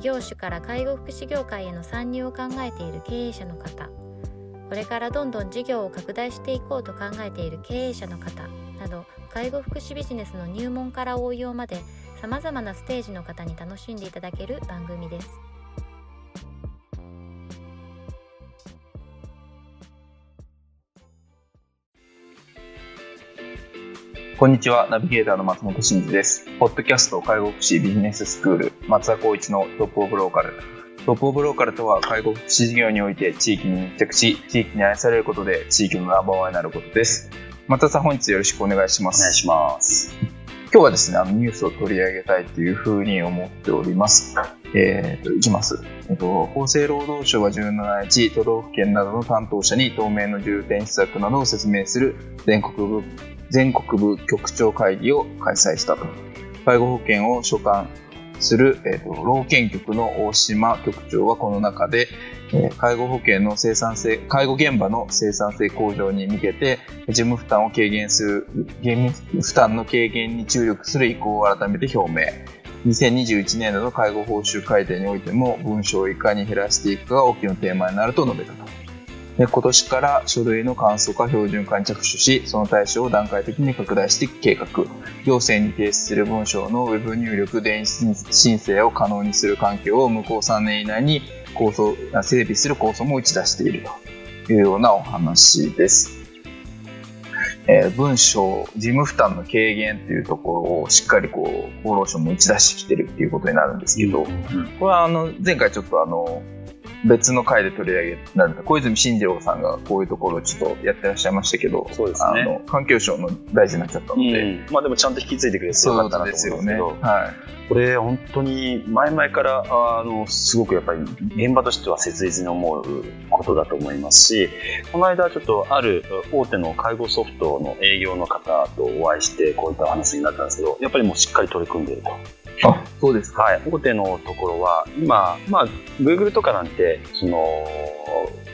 異業種から介護福祉業界への参入を考えている経営者の方これからどんどん事業を拡大していこうと考えている経営者の方など介護福祉ビジネスの入門から応用までさまざまなステージの方に楽しんでいただける番組です。こんにちは、ナビゲーターの松本慎二です。ポッドキャスト介護福祉ビジネススクール松田光一のトップオブローカル。トップオブローカルとは介護福祉事業において地域に密着し、地域に愛されることで地域のナンバーワンになることです。松田さん、本日よろしくお願いします。お願いします。今日はですね、あのニュースを取り上げたいというふうに思っております。えー、と、いきます。えっと、厚生労働省は17日、都道府県などの担当者に当面の重点施策などを説明する全国部、全国部局長会議を開催したと。介護保険を所管する、えー、と老健局の大島局長はこの中で、えー介護保険の生産性、介護現場の生産性向上に向けて、事務負担を軽減する、減負担の軽減に注力する意向を改めて表明。2021年度の介護報酬改定においても文書をいかに減らしていくかが大きなテーマになると述べたと。で今年から書類の簡素化標準化に着手し、その対象を段階的に拡大していく計画。行政に提出する文書のウェブ入力電子申請を可能にする環境を向こう3年以内に構想整備する構想も打ち出しているというようなお話です。えー文書、事務負担の軽減というところをしっかりこう厚労省も打ち出してきてるっていうことになるんですけど、これはあの前回ちょっとあの別の回で取り上げられた。小泉進次郎さんがこういうところをちょっとやってらっしゃいましたけど、そうですね。あの環境省の大臣になっちゃったので、うん。まあでもちゃんと引き継いでくれてよかったなと思うんですけど、。ね。はこれ本当に前々からあのすごくやっぱり現場としては切実に思うことだと思いますし、この間ちょっとある大手の介護ソフトの営業の方とお会いしてこういった話になったんですけど、やっぱりもうしっかり取り組んでいると。い。あ、そうですか。はい、大手のところは今、まあ、Google とかなんてその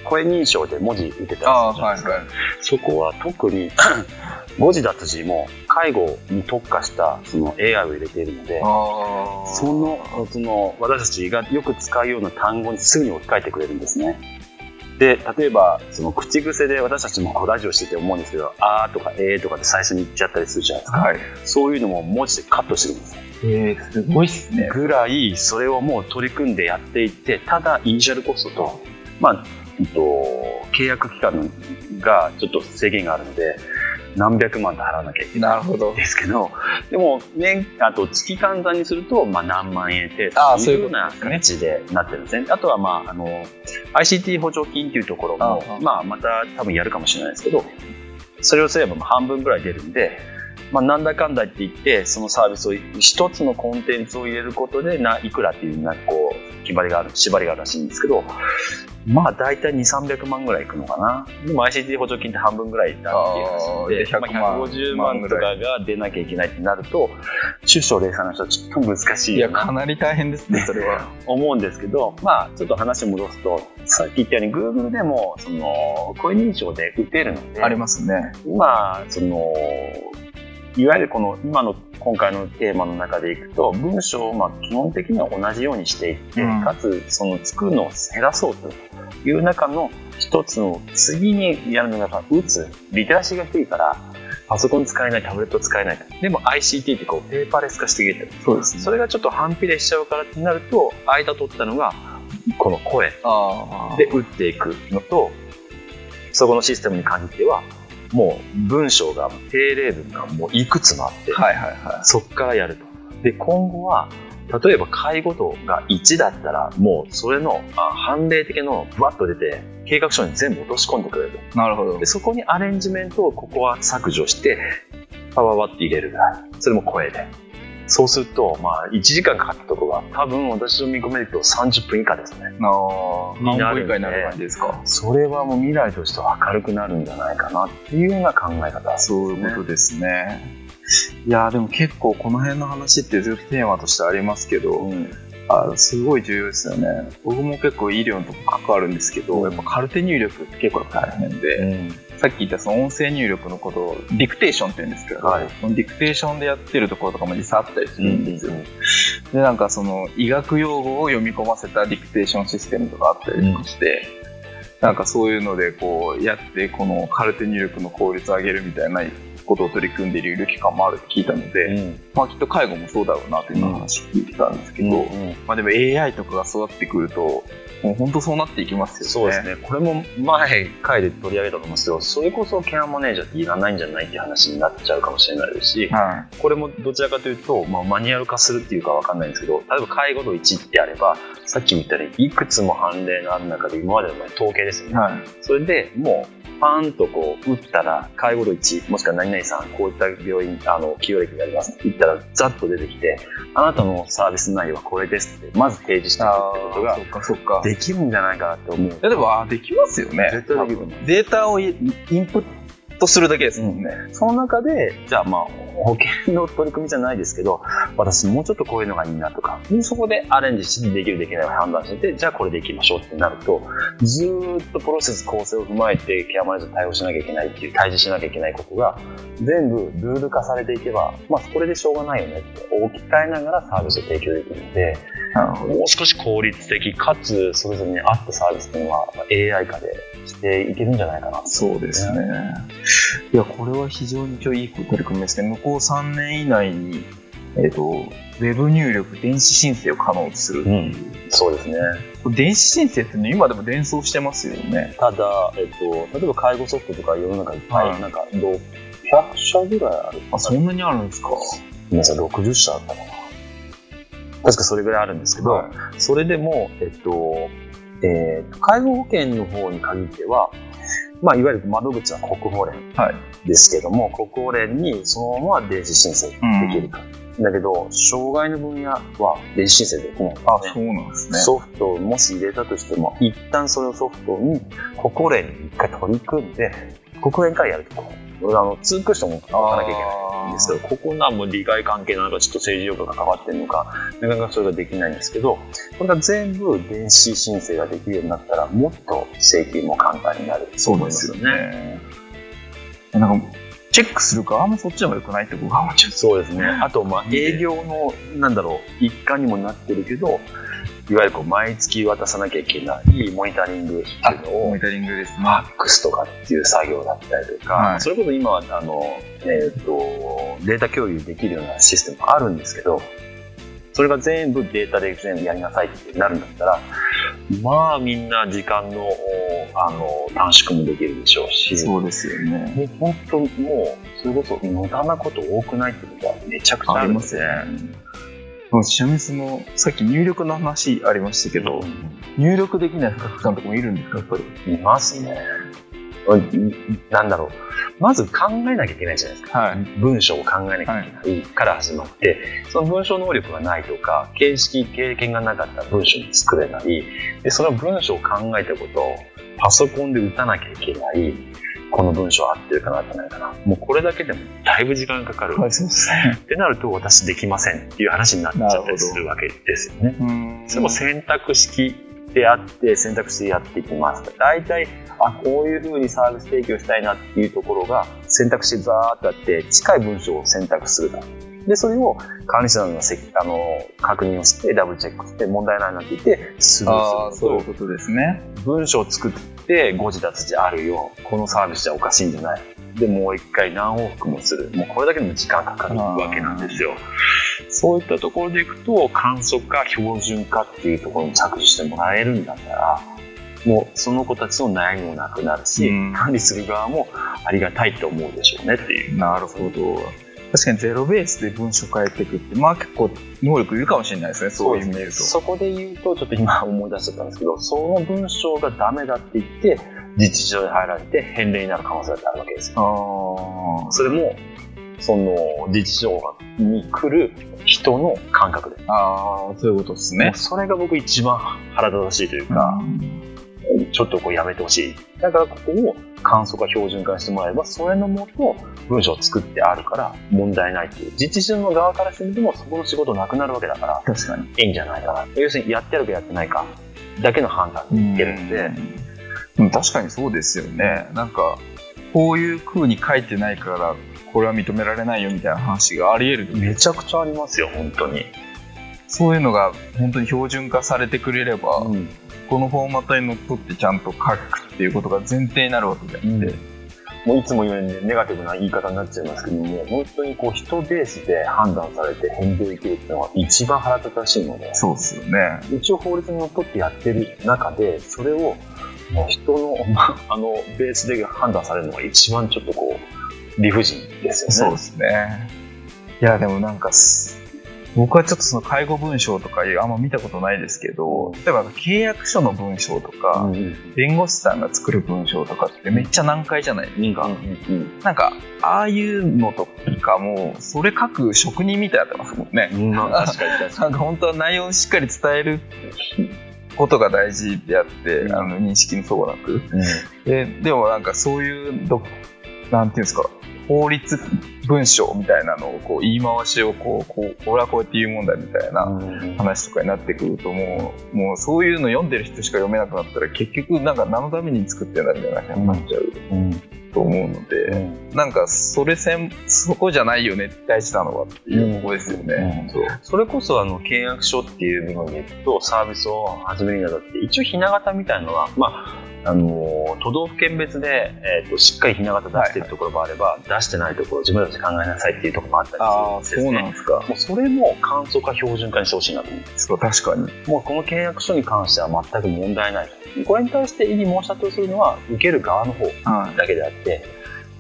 声認証で文字打てたりするじゃあないですか、はいはいそこは特に 誤字脱字も介護に特化したその AI を入れているのでそのその私たちがよく使うような単語にすぐに置き換えてくれるんですね。で例えばその口癖で私たちもラジオしてて思うんですけど「あ」とか「え」とかで最初に言っちゃったりするじゃないですか、はい。そういうのも文字でカットしてるんですえー、すごいっすね。ぐらいそれをもう取り組んでやっていってただイニシャルコストと,、まあえっと、契約期間がちょっと制限があるので何百万と払わなきゃいけないなるほどん。ですけどでも年あと月換算にすると、まあ、何万円程度というような形でなってるんですねあとは、まあ、あの ICT 補助金というところもまあ、また多分やるかもしれないですけどそれをすればまあ半分ぐらい出るんでまあ、なんだかんだって言ってそのサービスを一つのコンテンツを入れることでないくらっていうなんかこう決まりがある縛りがあるらしいんですけどまあ大体2300万ぐらいいくのかなでも ICT 補助金って半分ぐらいだっていう話であー100万まあ、150万とかが出なきゃいけないってなると中小零細の人はちょっと難しいいや、かなり大変ですね、それは。思うんですけど、まあ、ちょっと話戻すとさっき言ったように Google でもその声認証で打てるのでありますね。今そのいわゆるこの今の今回のテーマの中でいくと文章をまあ基本的には同じようにしていって、うん。かつその作るのを減らそうという中の一つの次にやるのが打つリテラシーが低いからパソコン使えないタブレット使えない。でも ICT ってこうペーパーレス化してきてる。そうですそれがちょっと反比例しちゃうからってなると間取ったのがこの声。で打っていくのとそこのシステムに限ってはもう文章が定例文がもういくつもあって、はいはいはそこからやるとで今後は例えば介護度が1だったらもうそれのあ判例的なのをバッと出て計画書に全部落とし込んでくれるとい。なるほどで。そこにアレンジメントをここは削除してパワーワって入れるぐらいそれも声でそうすると、まあ、1時間かかったところが、多分私の見込みでいくと30分以下ですね。ああ、になるんで半分以下になる感じですか。それはもう未来としては明るくなるんじゃないかなっていうような考え方。そういうことですね。いやーでも結構この辺の話ってずっとテーマとしてありますけど、うん。あすごい重要ですよね。僕も結構医療のとこ関わるんですけど、やっぱカルテ入力って結構大変で、さっき言ったその音声入力のことをディクテーションって言うんですけど、はい。そのディクテーションでやってるところとかも実際あったりするんですよ。で、なんかその医学用語を読み込ませたディクテーションシステムとかあったりとかして、なんかそういうのでこうやってこのカルテ入力の効率を上げるみたいなことを取り組んでいる機関もあるって聞いたので、うん。まあきっと介護もそうだろうなという話聞いてたんですけど、まあでも AI とかが育ってくると、もう本当そうなっていきますよね。そうですね。これも前、回で取り上げたと思うんですけど、それこそケアマネージャーっていらないんじゃないっていう話になっちゃうかもしれないですし、はこれもどちらかというと、まあ、マニュアル化するっていうかわかんないんですけど、例えば介護度1ってあれば、さっき言ったように、いくつも判例がある中で今までの統計ですよい。ね。はい。それでもう、パーンとこう、打ったら、介護度1、もしくは何々さん、こういった病院、あの、起用歴がありますって言ったら、ざっと出てきて、あなたのサービス内容はこれですって、まず提示していくってことがそ、っかそっか。できるんじゃないかなって思う。例えば、あできますよね。絶対できる多分データをイインプットとするだけですもんね。その中で、じゃあまあ、保険の取り組みじゃないですけど、私もうちょっとこういうのがいいなとか、そこでアレンジしてできるできないを判断してて、じゃあこれでいきましょうってなると、ずーっとプロセス構成を踏まえてケアマネージャー対応しなきゃいけないっていう、対峙しなきゃいけないことが、全部ルール化されていけば、まあこれでしょうがないよねって置き換えながらサービスを提供できるので、もう少し効率的かつそれぞれに合ったサービスっていうのはまあ AI 化でしていけるんじゃないかなそうですね。いや、これは非常に今日いい取り組みですね。向こう3年以内に、えっ、と、ウェブ入力、電子申請を可能とするっていう。そうですね電子申請ってね、今でも連想してますよね。ただ、えっと、例えば介護ソフトとか世の中いっぱい、はいなんか600社ぐらいあるあ、そんなにあるんですか？皆さん60社あったかな確かそれぐらいあるんですけど、はそれでも、えっと、えー介護保険の方に限っては、まあ、いわゆる窓口は国保連はい。ですけども、国保連にそのまま電子申請できると。だけど、障害の分野は電子申請できないあ、そうなんですね。ソフトをもし入れたとしても、一旦それをソフトに国保連に一回取り組んで、国保連からやると。あの、ツークッションも書かなきゃいけないんですけど、ここがもう利害関係なのか、ちょっと政治力が関わってるのか、なかなかそれができないんですけど、これが全部電子申請ができるようになったら、もっと請求も簡単になる。そうですよね。なんか、チェックするか、あんまそっちの方が良くないって僕は思っちゃう。そうですね。あと、まあ、営業の、なんだろう、一環にもなってるけど、いわゆるこう毎月渡さなきゃいけないモニタリングっていうのをモニ、タリングですね。ファックスとかっていう作業だったりとか、はいそれこそ今はあの、えー、とデータ共有できるようなシステムもあるんですけどそれが全部データで全部やりなさいってなるんだったらまあみんな時間のあの短縮もできるでしょうしそうですよね。もう本当もうそれこそ無駄なこと多くないってことはめちゃくちゃあるんですね。ちなみにその、さっき入力の話ありましたけど、入力できない不覚さんとかもいるんですか、やっぱり？いますね。うんなんだろう。まず考えなきゃいけないじゃないですか。はい。文章を考えなきゃいけないから始まって、その文章能力がないとか、形式、経験がなかったら文章に作れない。で、その文章を考えたことをパソコンで打たなきゃいけない。この文章合ってるかな合ってないかな。もうこれだけでもだいぶ時間かかる。はい、そうですね。ってなると私できませんっていう話になっちゃったりするわけですよね。うんそれも選択式であって選択してやっていきます。大体、あ、こういう風にサービス提供したいなっていうところが選択肢ザーっとあって、近い文章を選択すると。で、それを管理者のせあの確認をして、ダブルチェックして、問題ないなって言って、スルーするとそういう、ことですね。文章を作って誤字脱字あるよ。このサービスじゃおかしいんじゃない？で、もう一回何往復もする。もうこれだけでも時間かかるわけなんですよ。そういったところでいくと、簡素化、標準化っていうところに着手してもらえるんだったら、もうその子たちの悩みもなくなるし、うん管理する側もありがたいと思うでしょうねっていう。なるほど。確かにゼロベースで文章変えていくって、まあ結構能力いるかもしれないですね、そういう意味で言うと。そこで言うと、ちょっと今思い出しちゃったんですけど、その文章がダメだって言って、実情で入られて返礼になる可能性だってあるわけですよ。ああ。それもその日常に来る人の感覚で。ああ、そういうことですね。それが僕一番腹立たしいというか、ちょっとこうやめてほしい。だからここを簡素化標準化にしてもらえば、それのもと文章を作ってあるから問題ないっていう。実習の側からしてみてもそこの仕事なくなるわけだから、確かに。いいんじゃないかな。要するにやってるかやってないかだけの判断でいけるんで、うん確かにそうですよね。なんか、こういう風に書いてないから、これは認められないよみたいな話があり得る。めちゃくちゃありますよ、本当に。そういうのが本当に標準化されてくれれば、うんこのフォーマットにのっとってちゃんと書くっていうことが前提になるわけであって、もういつも言うようにネガティブな言い方になっちゃいますけども、本当にこう人ベースで判断されて返答できるっていうのが一番腹立たしいので、そうですよね。一応法律にのっとってやってる中で、それを人の、まあの、ベースで判断されるのが一番ちょっとこう、理不尽ですよね。そうですね。いや、でもなんかす、僕はちょっとその介護文章とかいうあんま見たことないですけど、例えば契約書の文章とか、うんうん弁護士さんが作る文章とかってめっちゃ難解じゃないですか。うんなんか、ああいうのとかも、それ書く職人みたいになってますもんね。うん。まあ確かに確か なんか本当は内容をしっかり伝えることが大事であって、うんあの認識の相互なく。に。ででもなんかそういうど、なんていうんですか、法律文章みたいなのをこう言い回しをこう、こう、俺はこうやって言うもんだみたいなうん。話とかになってくるともう、もうそういうの読んでる人しか読めなくなったら結局なんか何のために作ってんだみたいな話になっちゃううんと思うので、なんかそれせん、そこじゃないよね、大事なのはっていうとこですよね。うん。そう。それこそあの契約書っていう部分でいくとサービスを始めるにあたって一応ひな形みたいなのは、まああの都道府県別で、えー、としっかりひな形出してるところもあれば、出してないところ自分たちで考えなさいっていうところもあったりするんですねそうなんですか。もうそれも簡素化標準化にしてほしいなと思うそう、確かに。もうこの契約書に関しては全く問題ないとこれに対して異議申し立てをするのは受ける側の方はだけであって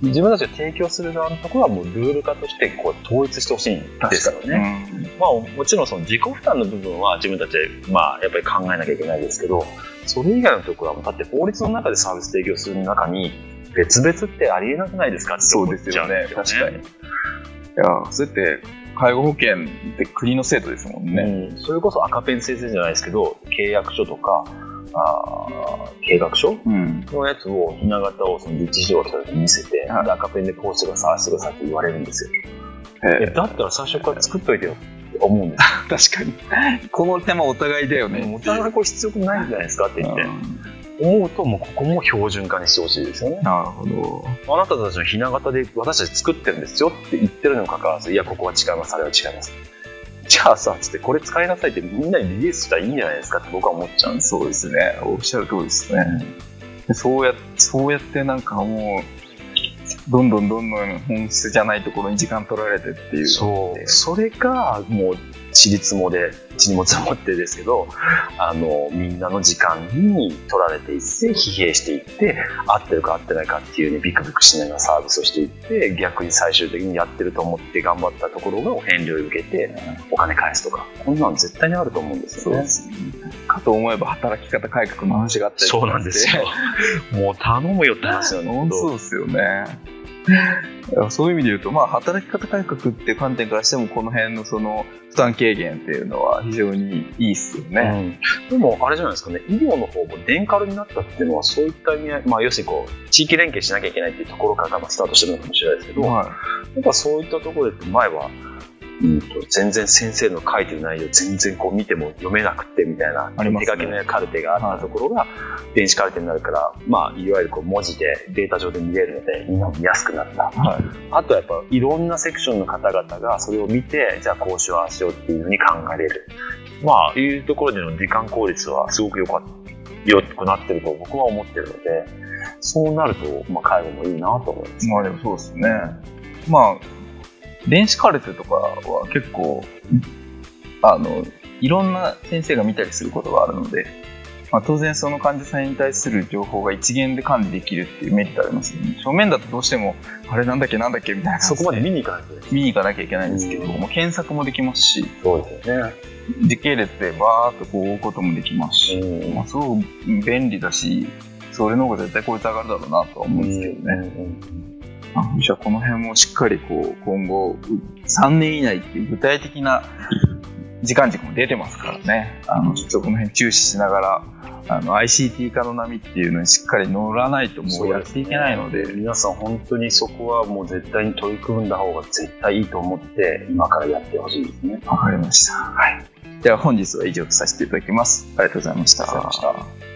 自分たちが提供する側のところはもうルール化としてこう統一してほしいんですよね。まあ、もちろんその自己負担の部分は自分たちで、まあ、やっぱり考えなきゃいけないですけど、それ以外のところはだって法律の中でサービス提供する中に、別々ってありえなくないですかってそうですよね。確かに。いや、それって、介護保険って国の制度ですもんね。うん、それこそ赤ペン先生じゃないですけど、契約書とか、あー計画書うん。のやつを、ひな形をその日常者に見せて、はいで赤ペンでこうしてください、ああしてくださいって言われるんですよ。ええだったら最初から作っといてよって思うんです確かに。この手間お互いだよよ。ね。お互いこれ必要ないんじゃないですかって言って。うん思うと、もうここも標準化にしてほしいですよね。なるほど。あなたたちのひな形で私たち作ってるんですよって言ってるにもかかわらず、いや、ここは違います、あれは違います。じゃあさ、つってこれ使いなさいってみんなにリリースしたらいいんじゃないですかって僕は思っちゃうんです。そうですね。おっしゃる通りですね。でそうやそうやってなんかもう、どんどんどんどん本質じゃないところに時間取られてっていう。そう。それが、もう、私立もで。ちりもつもってですけど、あの、みんなの時間に取られていって、疲弊していって、合ってるか合ってないかっていうね、ビクビクしながらサービスをしていって、逆に最終的にやってると思って頑張ったところが遠慮を受けて、お金返すとか、こんなの絶対にあると思うんですよね。かと思えば働き方改革の話があったりとかそうなんですよ。もう頼むよって話なんそうですよね。そういう意味で言うと、まあ、働き方改革っていう観点からしても、この辺のその負担軽減っていうのは非常にいいですよね。うん、でもあれじゃないですかね。医療の方も電カルになったっていうのはそういった意味合い、まあ、要するにこう地域連携しなきゃいけないっていうところからまあスタートしてるのかもしれないですけど、はやっぱそういったところで前は、うん、と全然先生の書いてる内容全然こう見ても読めなくてみたいなね手書きのカルテがあったところが電子カルテになるから、まあ、いわゆるこう文字でデータ上で見れるのでみんなも見やすくなった。い。はい。あとはやっぱいろんなセクションの方々がそれを見て、じゃあこうしよう、ああしようっていうふうに考えれる。まあ、いうところでの時間効率はすごく良かった、良くなってると僕は思ってるので、そうなると、まあ、介護もいいなと思います。まあでもそうですね。まあ、電子カルテとかは結構、あの、いろんな先生が見たりすることがあるので、まあ、当然その患者さんに対する情報が一元で管理できるっていうメリットありますよね。正面だとどうしても、あれなんだっけなんだっけみたいな。そこまで見に行かないとね。見に行かなきゃいけないんですけど、うんもう検索もできますし、そうですよね。時系列でバーっとこう追うこともできますし、うんまあ、すごく便利だし、それの方が絶対効率上がるだろうなとは思うんですけどね。あじゃあこの辺もしっかりこう今後3年以内っていう具体的な時間軸も出てますからね。あの、ちょっとこの辺注視しながら、あの、ICT 化の波っていうのにしっかり乗らないともうやっていけないので。で皆さん本当にそこはもう絶対に取り組んだ方が絶対いいと思って、今からやってほしいですね。わかりました。はい。では本日は以上とさせていただきます。ありがとうございました。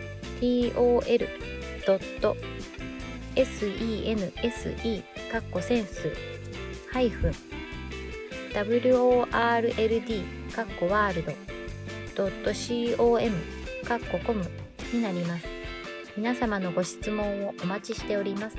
tol.sense かっこセンスハイフン world かっこワールド .com かっこコムになります。皆様のご質問をお待ちしております。